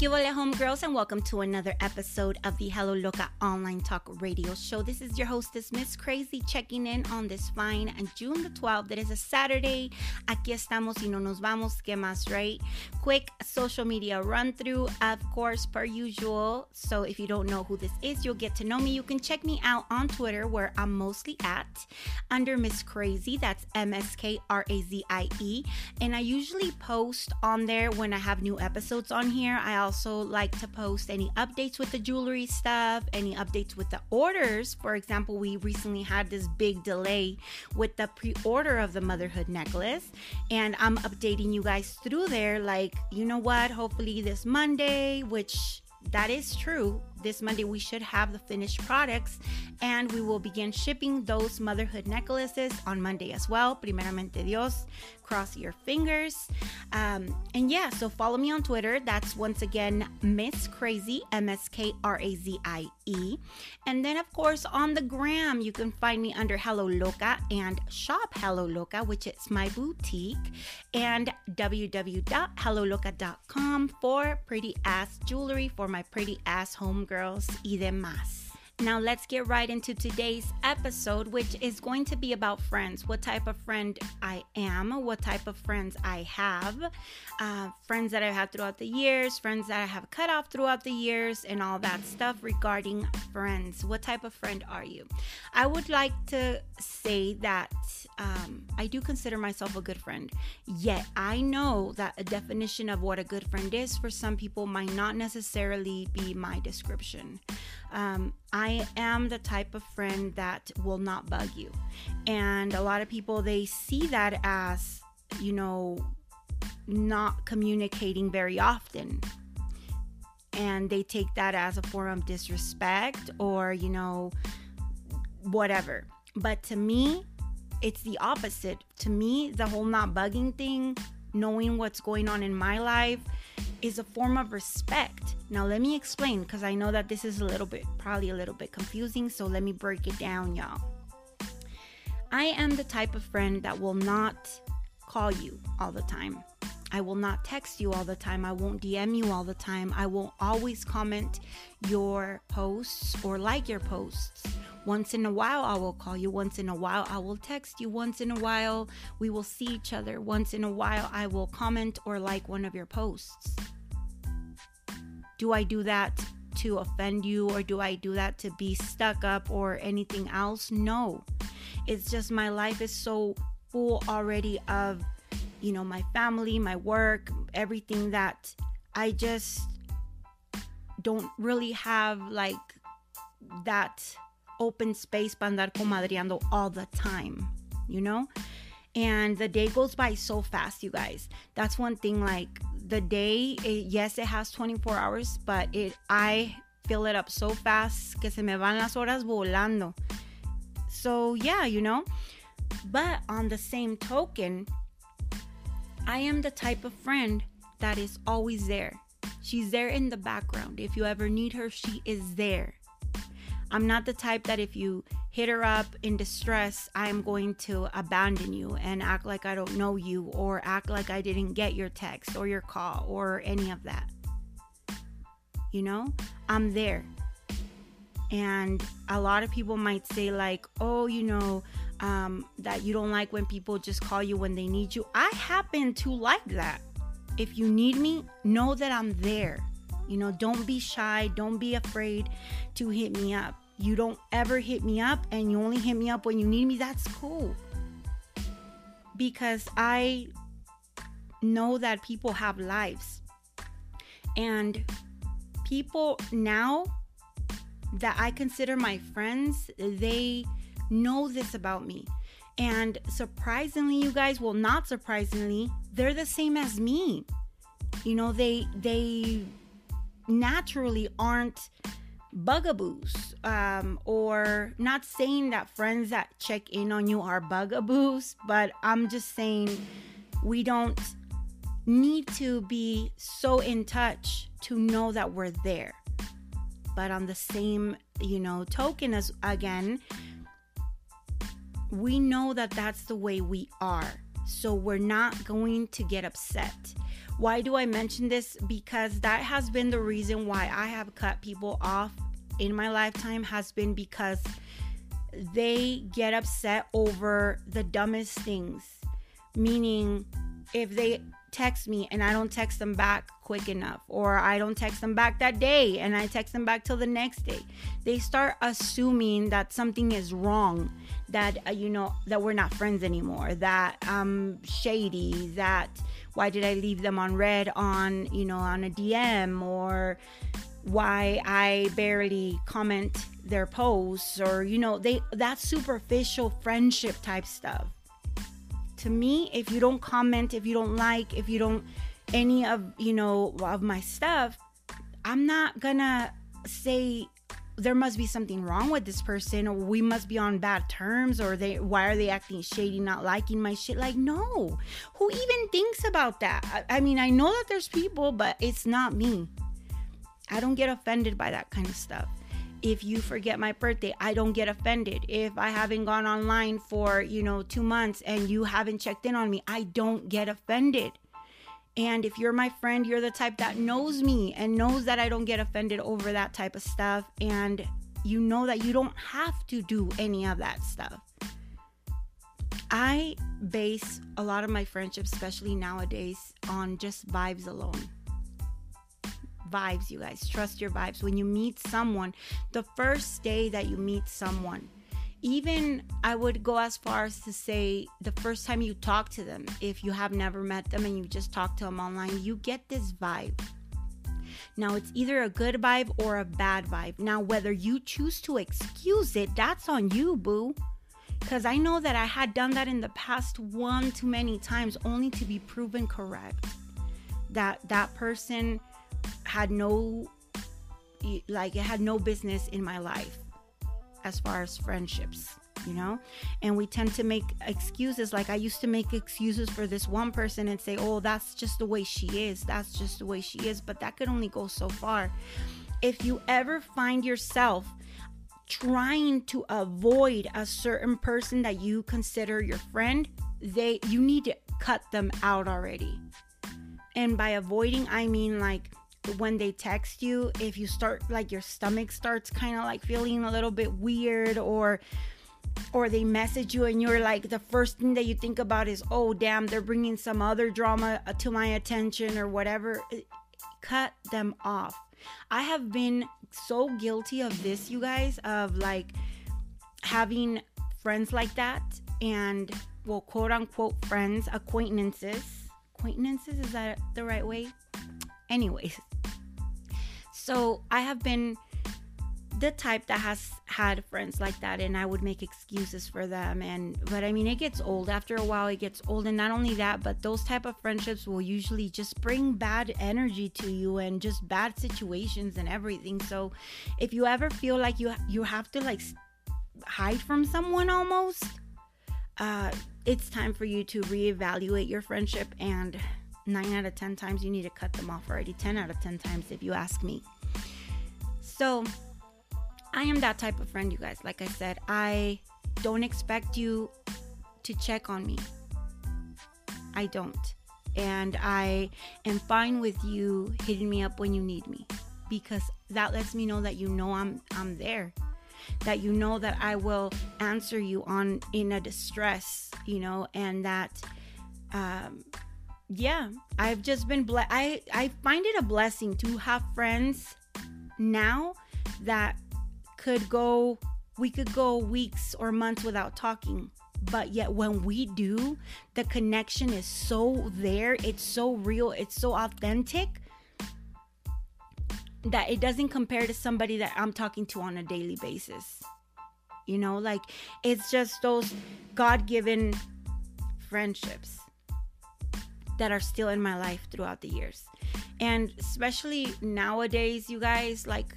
Hola, homegirls, and welcome to another episode of the Hello Loca online talk radio show. This is your hostess, Ms. Krazie, checking in on this fine and June the 12th. It is a Saturday. Aquí estamos y no nos vamos. ¿Qué más, right? Quick social media run through, of course, per usual. So if you don't know who this is, you'll get to know me. You can check me out on Twitter, where I'm mostly at under Ms. Krazie. That's M S K R A Z I E. And I usually post on there when I have new episodes on here. I also like to post any updates with the jewelry stuff, any updates with the orders. For example, we recently had this big delay with the pre order of the motherhood necklace, and I'm updating you guys through there. Like, you know what? Hopefully, this Monday, which that is true. This Monday, we should have the finished products and we will begin shipping those motherhood necklaces on Monday as well. Primeramente Dios, cross your fingers. Um, and yeah, so follow me on Twitter. That's once again Ms. Krazie, M S K R A Z I E. And then, of course, on the gram, you can find me under Hello Loca and Shop Hello Loca, which is my boutique, and www.helloloca.com for pretty ass jewelry for my pretty ass homegirls y demás. Now, let's get right into today's episode, which is going to be about friends what type of friend I am, what type of friends I have, uh, friends that I've had throughout the years, friends that I have cut off throughout the years, and all that stuff regarding friends. What type of friend are you? I would like to say that um, I do consider myself a good friend, yet I know that a definition of what a good friend is for some people might not necessarily be my description. Um, I am the type of friend that will not bug you. And a lot of people, they see that as, you know, not communicating very often. And they take that as a form of disrespect or, you know, whatever. But to me, it's the opposite. To me, the whole not bugging thing, knowing what's going on in my life, is a form of respect. Now, let me explain because I know that this is a little bit, probably a little bit confusing. So, let me break it down, y'all. I am the type of friend that will not call you all the time. I will not text you all the time. I won't DM you all the time. I will always comment your posts or like your posts. Once in a while, I will call you. Once in a while, I will text you. Once in a while, we will see each other. Once in a while, I will comment or like one of your posts. Do I do that to offend you or do I do that to be stuck up or anything else? No. It's just my life is so full already of, you know, my family, my work, everything that I just don't really have like that open space para andar comadreando all the time, you know? And the day goes by so fast, you guys. That's one thing like the day, it, yes, it has 24 hours, but it I fill it up so fast que se me van las horas volando. So, yeah, you know. But on the same token, I am the type of friend that is always there. She's there in the background. If you ever need her, she is there. I'm not the type that if you hit her up in distress, I'm going to abandon you and act like I don't know you or act like I didn't get your text or your call or any of that. You know, I'm there. And a lot of people might say, like, oh, you know, um, that you don't like when people just call you when they need you. I happen to like that. If you need me, know that I'm there. You know, don't be shy, don't be afraid to hit me up. You don't ever hit me up and you only hit me up when you need me. That's cool. Because I know that people have lives. And people now that I consider my friends, they know this about me. And surprisingly, you guys, well, not surprisingly, they're the same as me. You know, they they naturally aren't bugaboos um, or not saying that friends that check in on you are bugaboos but i'm just saying we don't need to be so in touch to know that we're there but on the same you know token as again we know that that's the way we are So we're not going to get upset. Why do I mention this? Because that has been the reason why I have cut people off in my lifetime, has been because they get upset over the dumbest things. Meaning, if they text me and I don't text them back quick enough, or I don't text them back that day and I text them back till the next day, they start assuming that something is wrong, that, uh, you know, that we're not friends anymore, that I'm shady, that why did I leave them on read on, you know, on a DM, or why I barely comment their posts, or, you know, they, that superficial friendship type stuff. To me if you don't comment if you don't like if you don't any of you know of my stuff i'm not gonna say there must be something wrong with this person or we must be on bad terms or they why are they acting shady not liking my shit? Like no. Who even thinks about that? I, I mean i know that there's people but it's not me. I don't get offended by that kind of stuff. If you forget my birthday i don't get offended. If i haven't gone online for you know two months and you haven't checked in on me i don't get offended and if you're my friend you're the type that knows me and knows that i don't get offended over that type of stuff and you know that you don't have to do any of that stuff i base a lot of my friendships especially nowadays on just vibes alone vibes, you guys. Trust your vibes. When you meet someone, the first day that you meet someone, even I would go as far as to say the first time you talk to them, if you have never met them and you just talk to them online, you get this vibe. Now, it's either a good vibe or a bad vibe. Now, whether you choose to excuse it, that's on you, boo. Because I know that I had done that in the past one too many times only to be proven correct. That that person had no like it had no business in my life as far as friendships you know? And we tend to make excuses. Like i used to make excuses for this one person and say oh that's just the way she is. That's just the way she is. But that could only go so far. If you ever find yourself trying to avoid a certain person that you consider your friend they you need to cut them out already. And by avoiding i mean like when they text you if you start like your stomach starts kind of like feeling a little bit weird or or they message you and you're like the first thing that you think about is oh damn they're bringing some other drama uh, to my attention or whatever cut them off. I have been so guilty of this you guys of like having friends like that and well quote unquote friends acquaintances. Acquaintances is that the right way? Anyways so I have been the type that has had friends like that and I would make excuses for them and but I mean it gets old. After a while it gets old and not only that but those type of friendships will usually just bring bad energy to you and just bad situations and everything. So if you ever feel like you you have to like hide from someone almost uh it's time for you to reevaluate your friendship and 9 out of 10 times you need to cut them off already 10 out of 10 times if you ask me so, I am that type of friend, you guys. Like I said, I don't expect you to check on me. I don't. And I am fine with you hitting me up when you need me because that lets me know that you know I'm I'm there. That you know that I will answer you on in a distress, you know, and that um yeah, I've just been blessed. I I find it a blessing to have friends now that could go we could go weeks or months without talking but yet when we do the connection is so there it's so real it's so authentic that it doesn't compare to somebody that I'm talking to on a daily basis you know like it's just those god-given friendships that are still in my life throughout the years. And especially nowadays, you guys, like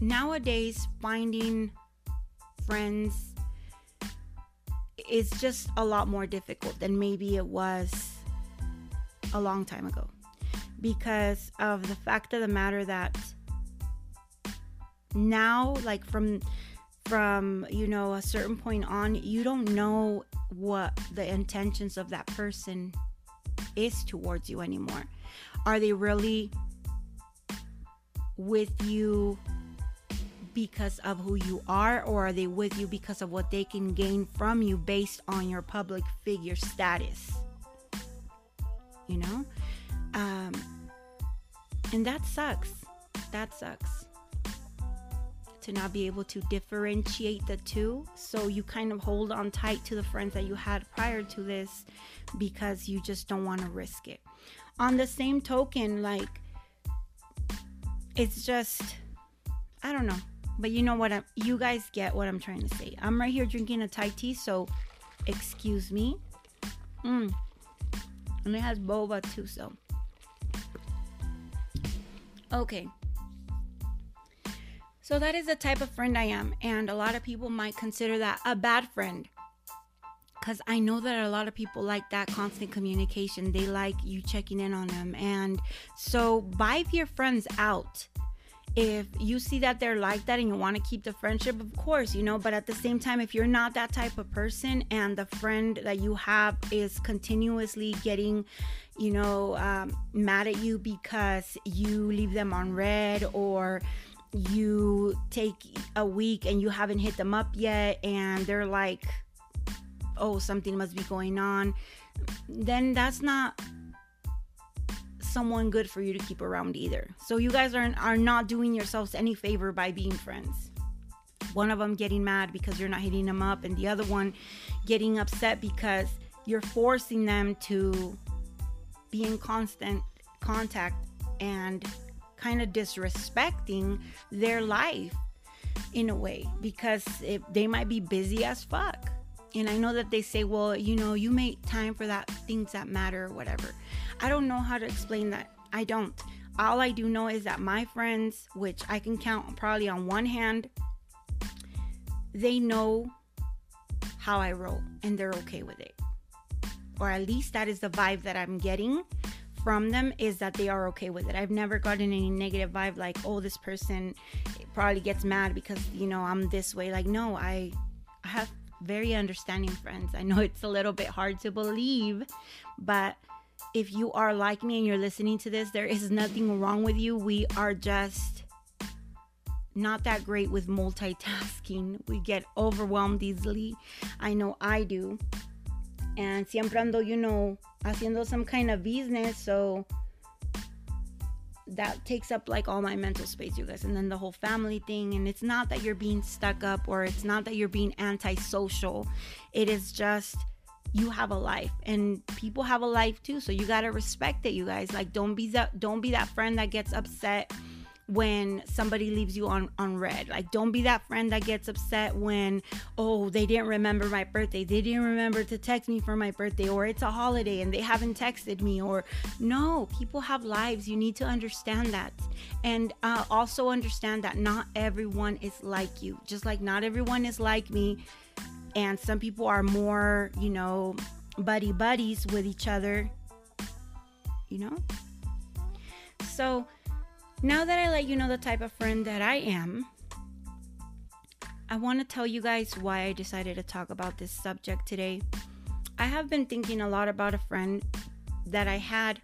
nowadays, finding friends is just a lot more difficult than maybe it was a long time ago because of the fact of the matter that now like from from you know a certain point on you don't know what the intentions of that person is towards you anymore. Are they really with you because of who you are, or are they with you because of what they can gain from you based on your public figure status? You know? Um, and that sucks. That sucks to not be able to differentiate the two. So you kind of hold on tight to the friends that you had prior to this because you just don't want to risk it. On the same token, like, it's just, I don't know. But you know what? I'm, you guys get what I'm trying to say. I'm right here drinking a Thai tea, so excuse me. Mm. And it has boba too, so. Okay. So that is the type of friend I am. And a lot of people might consider that a bad friend. Because I know that a lot of people like that constant communication. They like you checking in on them. And so buy your friends out. If you see that they're like that and you want to keep the friendship, of course, you know, but at the same time, if you're not that type of person and the friend that you have is continuously getting, you know, um, mad at you because you leave them on read or you take a week and you haven't hit them up yet and they're like oh something must be going on then that's not someone good for you to keep around either. So you guys are, are not doing yourselves any favor by being friends. One of them getting mad because you're not hitting them up and the other one getting upset because you're forcing them to be in constant contact and kind of disrespecting their life in a way because if they might be busy as fuck. And I know that they say, well, you know, you make time for that things that matter or whatever. I don't know how to explain that. I don't. All I do know is that my friends, which I can count probably on one hand, they know how I roll and they're okay with it. Or at least that is the vibe that I'm getting from them is that they are okay with it. I've never gotten any negative vibe like, oh, this person probably gets mad because you know I'm this way. Like, no, I, have very understanding friends. I know it's a little bit hard to believe, but if you are like me and you're listening to this, there is nothing wrong with you. We are just not that great with multitasking. We get overwhelmed easily. I know I do and siempre ando, you know, haciendo some kind of business. So that takes up like all my mental space, you guys. And then the whole family thing. And it's not that you're being stuck up or it's not that you're being antisocial. It is just you have a life and people have a life too. So you gotta respect it, you guys. Like don't be that don't be that friend that gets upset when somebody leaves you on on read. Like don't be that friend that gets upset when oh, they didn't remember my birthday. They didn't remember to text me for my birthday or it's a holiday and they haven't texted me or no, people have lives. You need to understand that. And uh, also understand that not everyone is like you. Just like not everyone is like me and some people are more, you know, buddy buddies with each other. You know? So, now that I let you know the type of friend that I am, I want to tell you guys why I decided to talk about this subject today. I have been thinking a lot about a friend that I had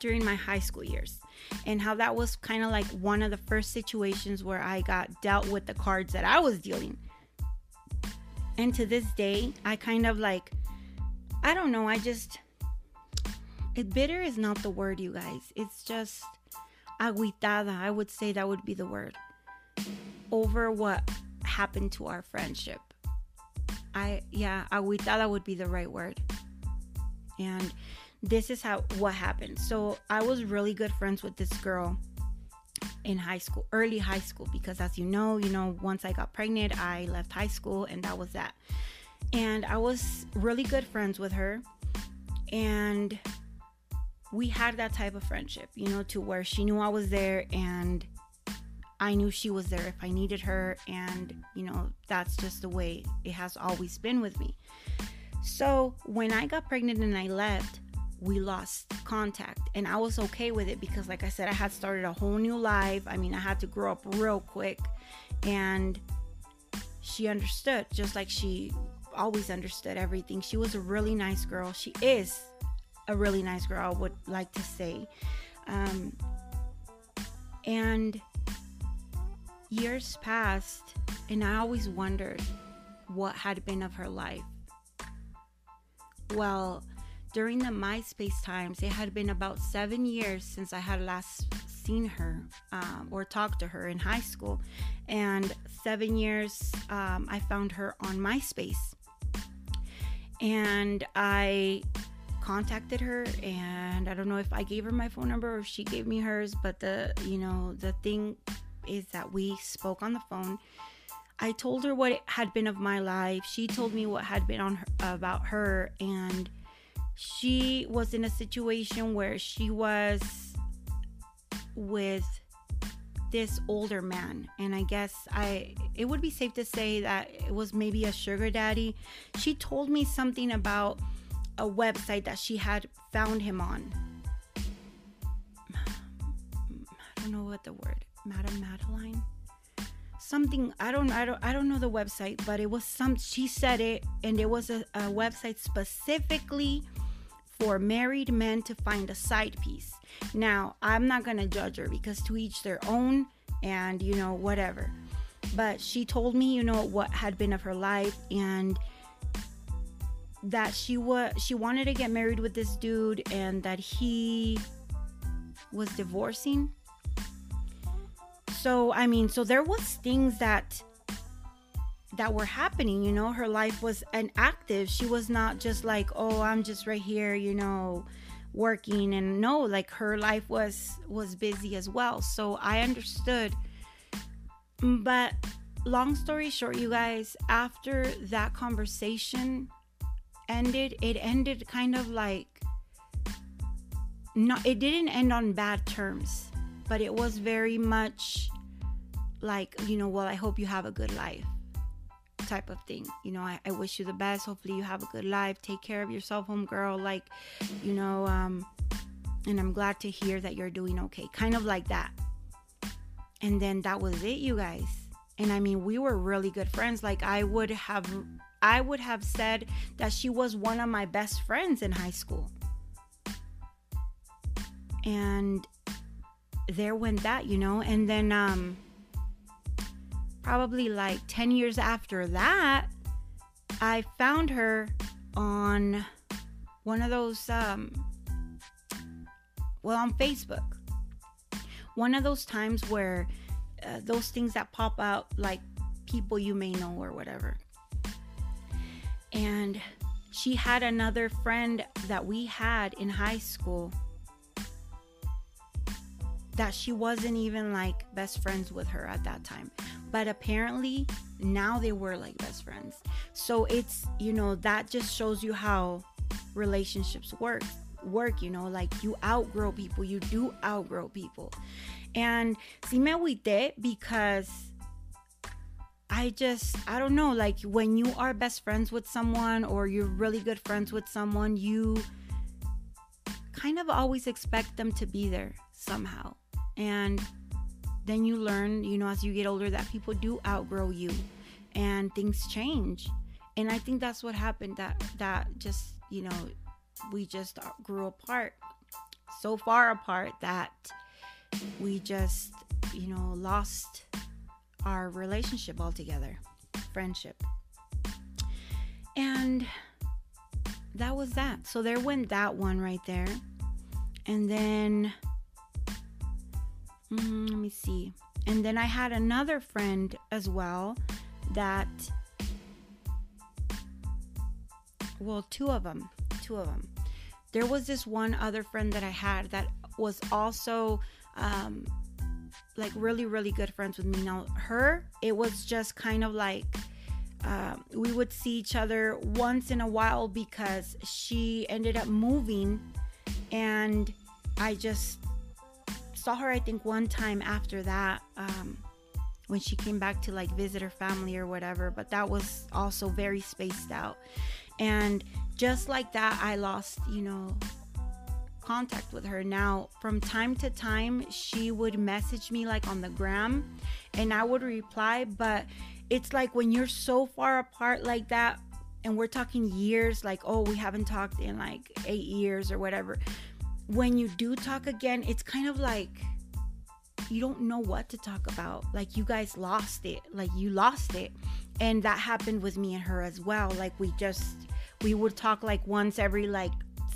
during my high school years and how that was kind of like one of the first situations where I got dealt with the cards that I was dealing. And to this day, I kind of like, I don't know, I just, it bitter is not the word, you guys. It's just, aguitada, I would say that would be the word, over what happened to our friendship. I, yeah, aguitada would be the right word. And this is how what happened. So I was really good friends with this girl in high school, early high school, because as you know, you know, once I got pregnant, I left high school and that was that. And I was really good friends with her. And we had that type of friendship, you know, to where she knew I was there and I knew she was there if I needed her. And, you know, that's just the way it has always been with me. So when I got pregnant and I left, we lost contact. And I was okay with it because, like I said, I had started a whole new life. I mean, I had to grow up real quick. And she understood, just like she always understood everything. She was a really nice girl. She is a really nice girl, would like to say. Um, and years passed, and I always wondered what had been of her life. Well, during the MySpace times, it had been about seven years since I had last seen her um, or talked to her in high school. And seven years, um, I found her on MySpace. And I contacted her and I don't know if I gave her my phone number or she gave me hers, but the you know, the thing is that we spoke on the phone. I told her what had been of my life. She told me what had been on her, about her and she was in a situation where she was with this older man and i guess i it would be safe to say that it was maybe a sugar daddy she told me something about a website that she had found him on i don't know what the word madam madeline something i don't i don't i don't know the website but it was some she said it and it was a, a website specifically for married men to find a side piece. Now, I'm not to judge her because to each their own and, you know, whatever. But she told me, you know, what had been of her life and that she was she wanted to get married with this dude and that he was divorcing. So, I mean, so there was things that that were happening you know? Her life was an active. She was not just like oh i'm just right here you know working. And no like her life was was busy as well. So i understood. But long story short you guys after that conversation ended it ended kind of like not it didn't end on bad terms but it was very much like you know well i hope you have a good life type of thing. You know, I, I wish you the best. Hopefully, you have a good life. Take care of yourself, home girl. Like, you know, um, and I'm glad to hear that you're doing okay. Kind of like that. And then that was it, you guys. And I mean, we were really good friends. Like, I would have. I would have said that she was one of my best friends in high school. And there went that, you know. And then um probably like 10 years after that, I found her on one of those, um, well, on Facebook. One of those times where uh, those things that pop out, like people you may know or whatever. And she had another friend that we had in high school that she wasn't even like best friends with her at that time. But apparently now they were like best friends. So it's you know that just shows you how relationships work work you know like you outgrow people. You do outgrow people. And si me agüité because I just, I don't know, like when you are best friends with someone or you're really good friends with someone, you kind of always expect them to be there somehow. And then you learn, you know, as you get older, that people do outgrow you and things change. And I think that's what happened that that just, you know, we just grew apart so far apart that we just, you know, lost our relationship altogether, friendship. And that was that. So there went that one right there. And then Mm, let me see. And then I had another friend as well that, well, two of them, two of them. There was this one other friend that I had that was also um, like really, really good friends with me. Now, her, it was just kind of like uh, we would see each other once in a while because she ended up moving and I just saw her, I think, one time after that um, when she came back to like visit her family or whatever, but that was also very spaced out. And just like that, I lost, you know, contact with her. Now, from time to time, she would message me like on the gram and I would reply, but it's like when you're so far apart like that, and we're talking years like oh we haven't talked in like 8 years or whatever when you do talk again it's kind of like you don't know what to talk about. Like you guys lost it. Like you lost it. And that happened with me and her as well. Like we just we would talk like once every like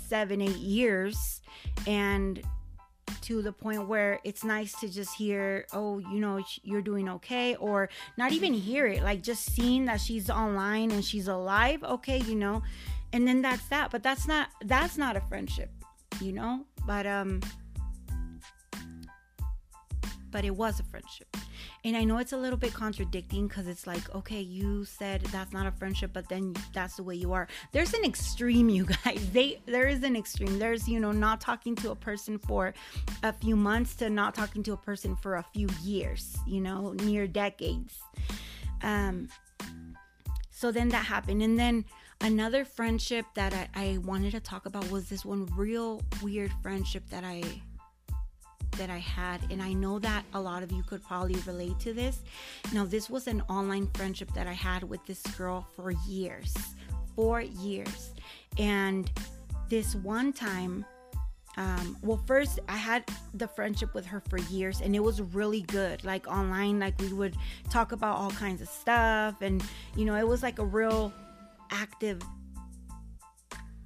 seven eight years and to the point where it's nice to just hear oh you know you're doing okay or not even hear it like just seeing that she's online and she's alive okay you know and then that's that. But that's not that's not a friendship you know? But um but it was a friendship and I know it's a little bit contradicting because it's like, okay, you said that's not a friendship, but then that's the way you are. There's an extreme, you guys. They there is an extreme. There's you know not talking to a person for a few months to not talking to a person for a few years. You know, near decades. Um. So then that happened, and then another friendship that I, I wanted to talk about was this one real weird friendship that I that I had, and I know that a lot of you could probably relate to this. Now, this was an online friendship that I had with this girl for years, four years. And this one time, um, well, first I had the friendship with her for years, and it was really good. Like online, like we would talk about all kinds of stuff, and you know, it was like a real active,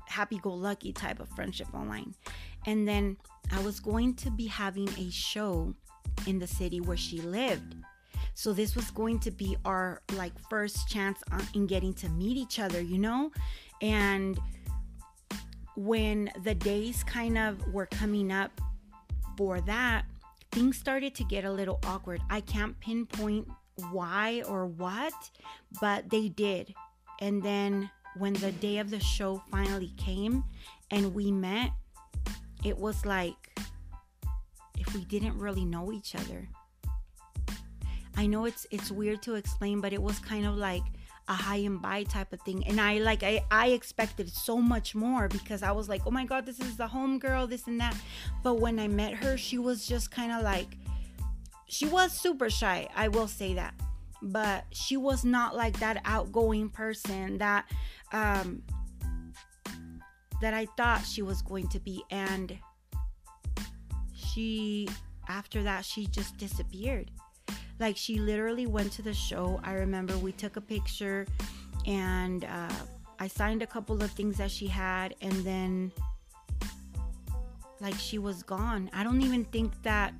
happy go lucky type of friendship online. And then I was going to be having a show in the city where she lived. So this was going to be our like first chance in getting to meet each other, you know? And when the days kind of were coming up for that, things started to get a little awkward. I can't pinpoint why or what, but they did. And then when the day of the show finally came and we met, it was like if we didn't really know each other. I know it's it's weird to explain, but it was kind of like a hi and bye type of thing. And I like I, I expected so much more because I was like, oh my god, this is the home girl, this and that. But when I met her, she was just kind of like she was super shy, I will say that. But she was not like that outgoing person that um that I thought she was going to be. And she, after that, she just disappeared. Like she literally went to the show. I remember we took a picture and uh, I signed a couple of things that she had, and then like she was gone. I don't even think that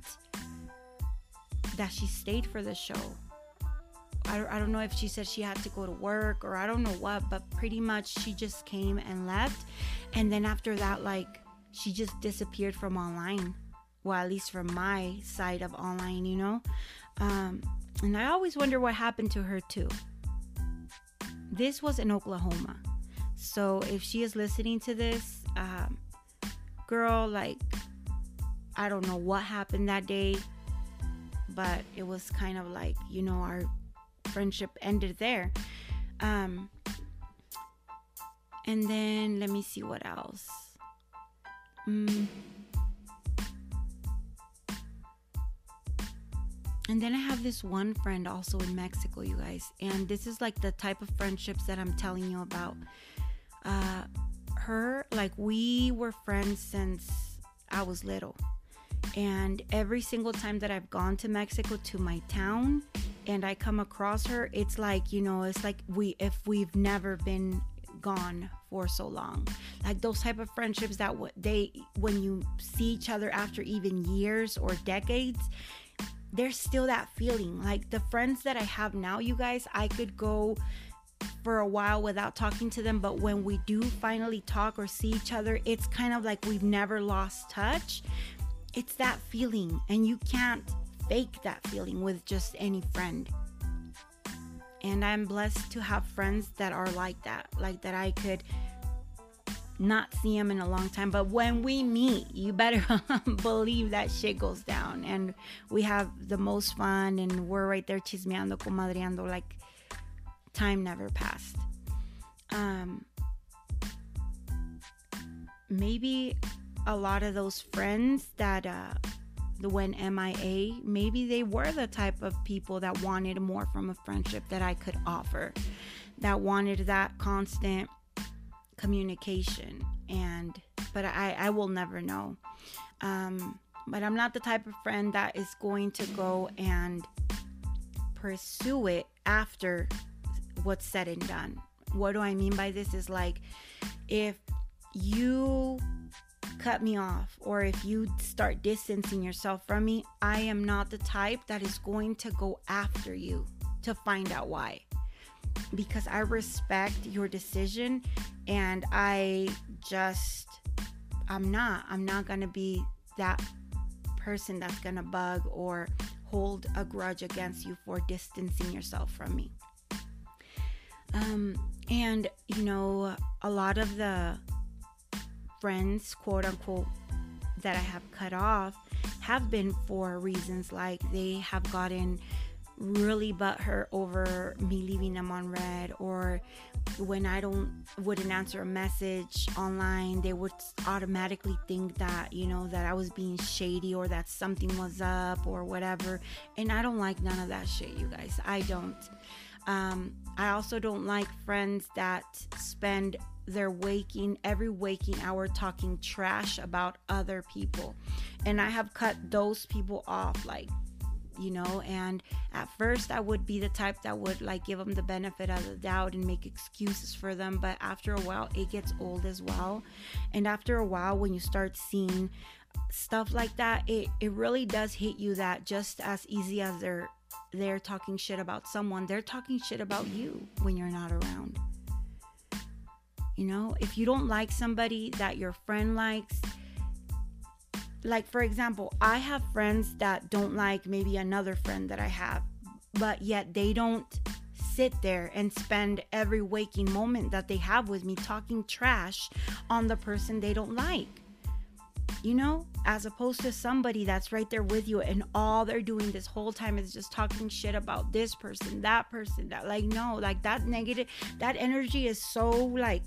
that she stayed for the show. I, I don't know if she said she had to go to work or I don't know what, but pretty much she just came and left. And then after that, like, she just disappeared from online. Well, at least from my side of online, you know? Um, and I always wonder what happened to her, too. This was in Oklahoma. So if she is listening to this, um, girl, like, I don't know what happened that day, but it was kind of like, you know, our friendship ended there. Um, and then let me see what else. Mm. And then I have this one friend also in Mexico, you guys. And this is like the type of friendships that I'm telling you about. Uh, her, like, we were friends since I was little. And every single time that I've gone to Mexico to my town, and I come across her, it's like, you know, it's like we if we've never been gone for so long. Like those type of friendships that what they when you see each other after even years or decades, there's still that feeling. Like the friends that I have now, you guys, I could go for a while without talking to them, but when we do finally talk or see each other, it's kind of like we've never lost touch. It's that feeling, and you can't fake that feeling with just any friend. And I'm blessed to have friends that are like that, like that I could not see them in a long time. But when we meet, you better believe that shit goes down. And we have the most fun and we're right there chismeando, comadreando, like time never passed. Um, maybe a lot of those friends that uh, when MIA, maybe they were the type of people that wanted more from a friendship that I could offer. that wanted that constant communication and but I, I will never know. Um, but I'm not the type of friend that is going to go and pursue it after what's said and done. What do I mean by this? Is like if you cut me off or if you start distancing yourself from me, I am not the type that is going to go after you to find out why. Because I respect your decision and I just, I'm not, I'm not going to be that person that's going to bug or hold a grudge against you for distancing yourself from me. Um, and, you know, a lot of the friends, quote unquote, that I have cut off have been for reasons like they have gotten really butthurt over me leaving them on read or when I don't wouldn't answer a message online, they would automatically think that, you know, that I was being shady or that something was up or whatever. And I don't like none of that shit, you guys. I don't. Um, I also don't like friends that spend their waking every waking hour talking trash about other people. And I have cut those people off like you know and at first i would be the type that would like give them the benefit of the doubt and make excuses for them but after a while it gets old as well and after a while when you start seeing stuff like that it, it really does hit you that just as easy as they're they're talking shit about someone they're talking shit about you when you're not around you know? If you don't like somebody that your friend likes like for example i have friends that don't like maybe another friend that i have but yet they don't sit there and spend every waking moment that they have with me talking trash on the person they don't like you know? As opposed to somebody that's right there with you and all they're doing this whole time is just talking shit about this person that person that like no like that negative that energy is so like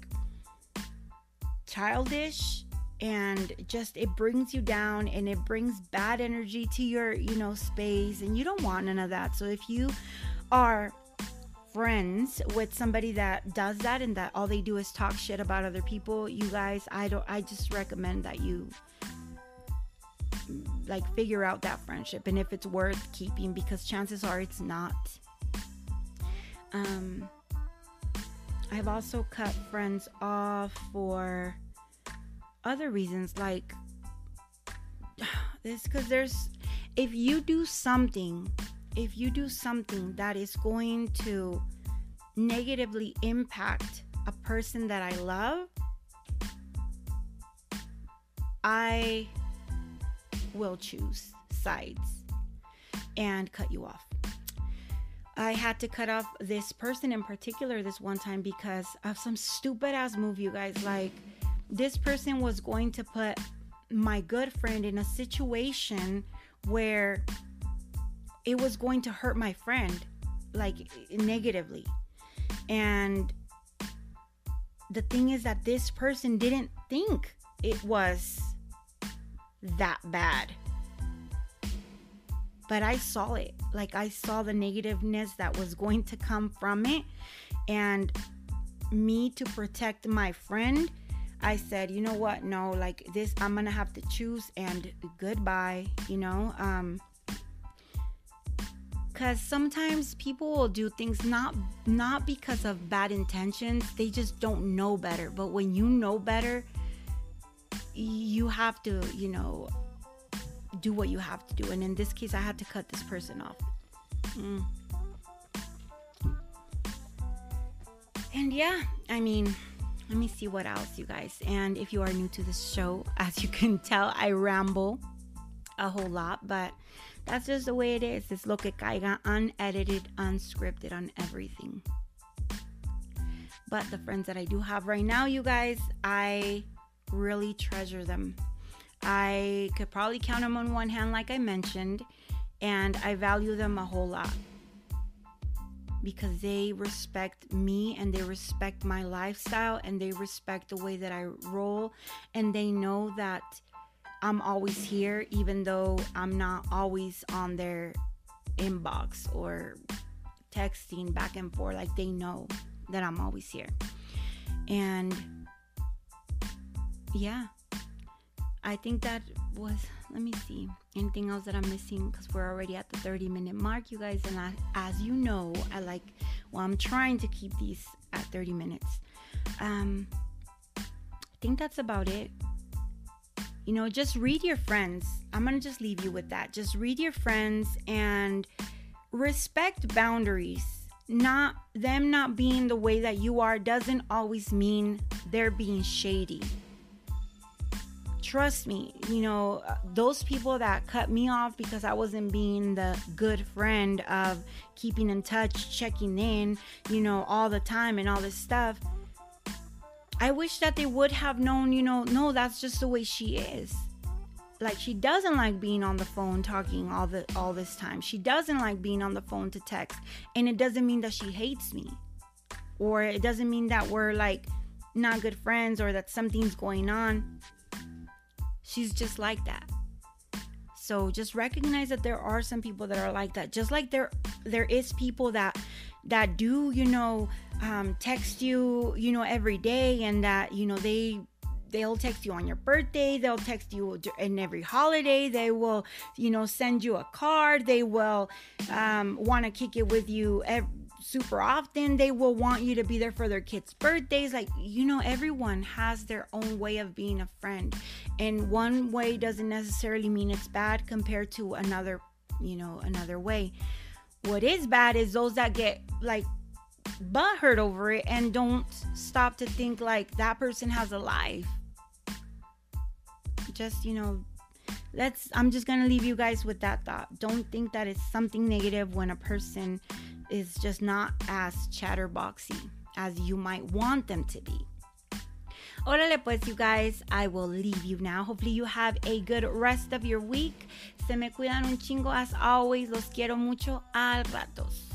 childish and just it brings you down and it brings bad energy to your you know space and you don't want none of that. So if you are friends with somebody that does that and that all they do is talk shit about other people you guys i don't i just recommend that you like figure out that friendship. And if it's worth keeping because chances are it's not. Um i've also cut friends off for other reasons like this because there's if you do something if you do something that is going to negatively impact a person that I love, I will choose sides and cut you off. I had to cut off this person in particular this one time because of some stupid ass move, you guys. Like, this person was going to put my good friend in a situation where it was going to hurt my friend like negatively and the thing is that this person didn't think it was that bad but I saw it. Like I saw the negativeness that was going to come from it. And me to protect my friend, I said, you know what? No, like this, I'm gonna have to choose and goodbye, you know? Um, because sometimes people will do things not not because of bad intentions they just don't know better but when you know better you have to you know do what you have to do and in this case i had to cut this person off mm. and yeah i mean let me see what else, you guys. And if you are new to this show, as you can tell, I ramble a whole lot, but that's just the way it is. It's lo que caiga, unedited, unscripted on everything. But the friends that I do have right now, you guys, I really treasure them. I could probably count them on one hand, like I mentioned, and I value them a whole lot because they respect me and they respect my lifestyle and they respect the way that I roll and they know that I'm always here even though I'm not always on their inbox or texting back and forth like they know that I'm always here. And yeah, I think that was, let me see, anything else that I'm missing because we're already at the 30 minute mark, you guys. And I, as you know, I like, well, I'm trying to keep these at 30 minutes. Um, I think that's about it. You know, just read your friends. I'm to just leave you with that. Just read your friends and respect boundaries. Not them not being the way that you are doesn't always mean they're being shady trust me, you know, uh, those people that cut me off because I wasn't being the good friend of keeping in touch, checking in, you know, all the time and all this stuff. I wish that they would have known, you know, no, that's just the way she is. Like she doesn't like being on the phone talking all the all this time. She doesn't like being on the phone to text. And it doesn't mean that she hates me. Or it doesn't mean that we're like not good friends or that something's going on she's just like that. So just recognize that there are some people that are like that. Just like there there is people that that do, you know, um, text you, you know, every day and that, you know, they they'll text you on your birthday they'll text you in every holiday they will you know send you a card they will um, want to kick it with you every, super often. They will want you to be there for their kids' birthdays. Like, you know, everyone has their own way of being a friend. And one way doesn't necessarily mean it's bad compared to another, you know, another way. What is bad is those that get like butt hurt over it and don't stop to think like that person has a life. Just, you know, let's i'm just gonna leave you guys with that thought don't think that it's something negative when a person is just not as chatterboxy as you might want them to be. Órale pues, you guys, I will leave you now. Hopefully you have a good rest of your week. Se me cuidan un chingo as always. Los quiero mucho. Al ratos.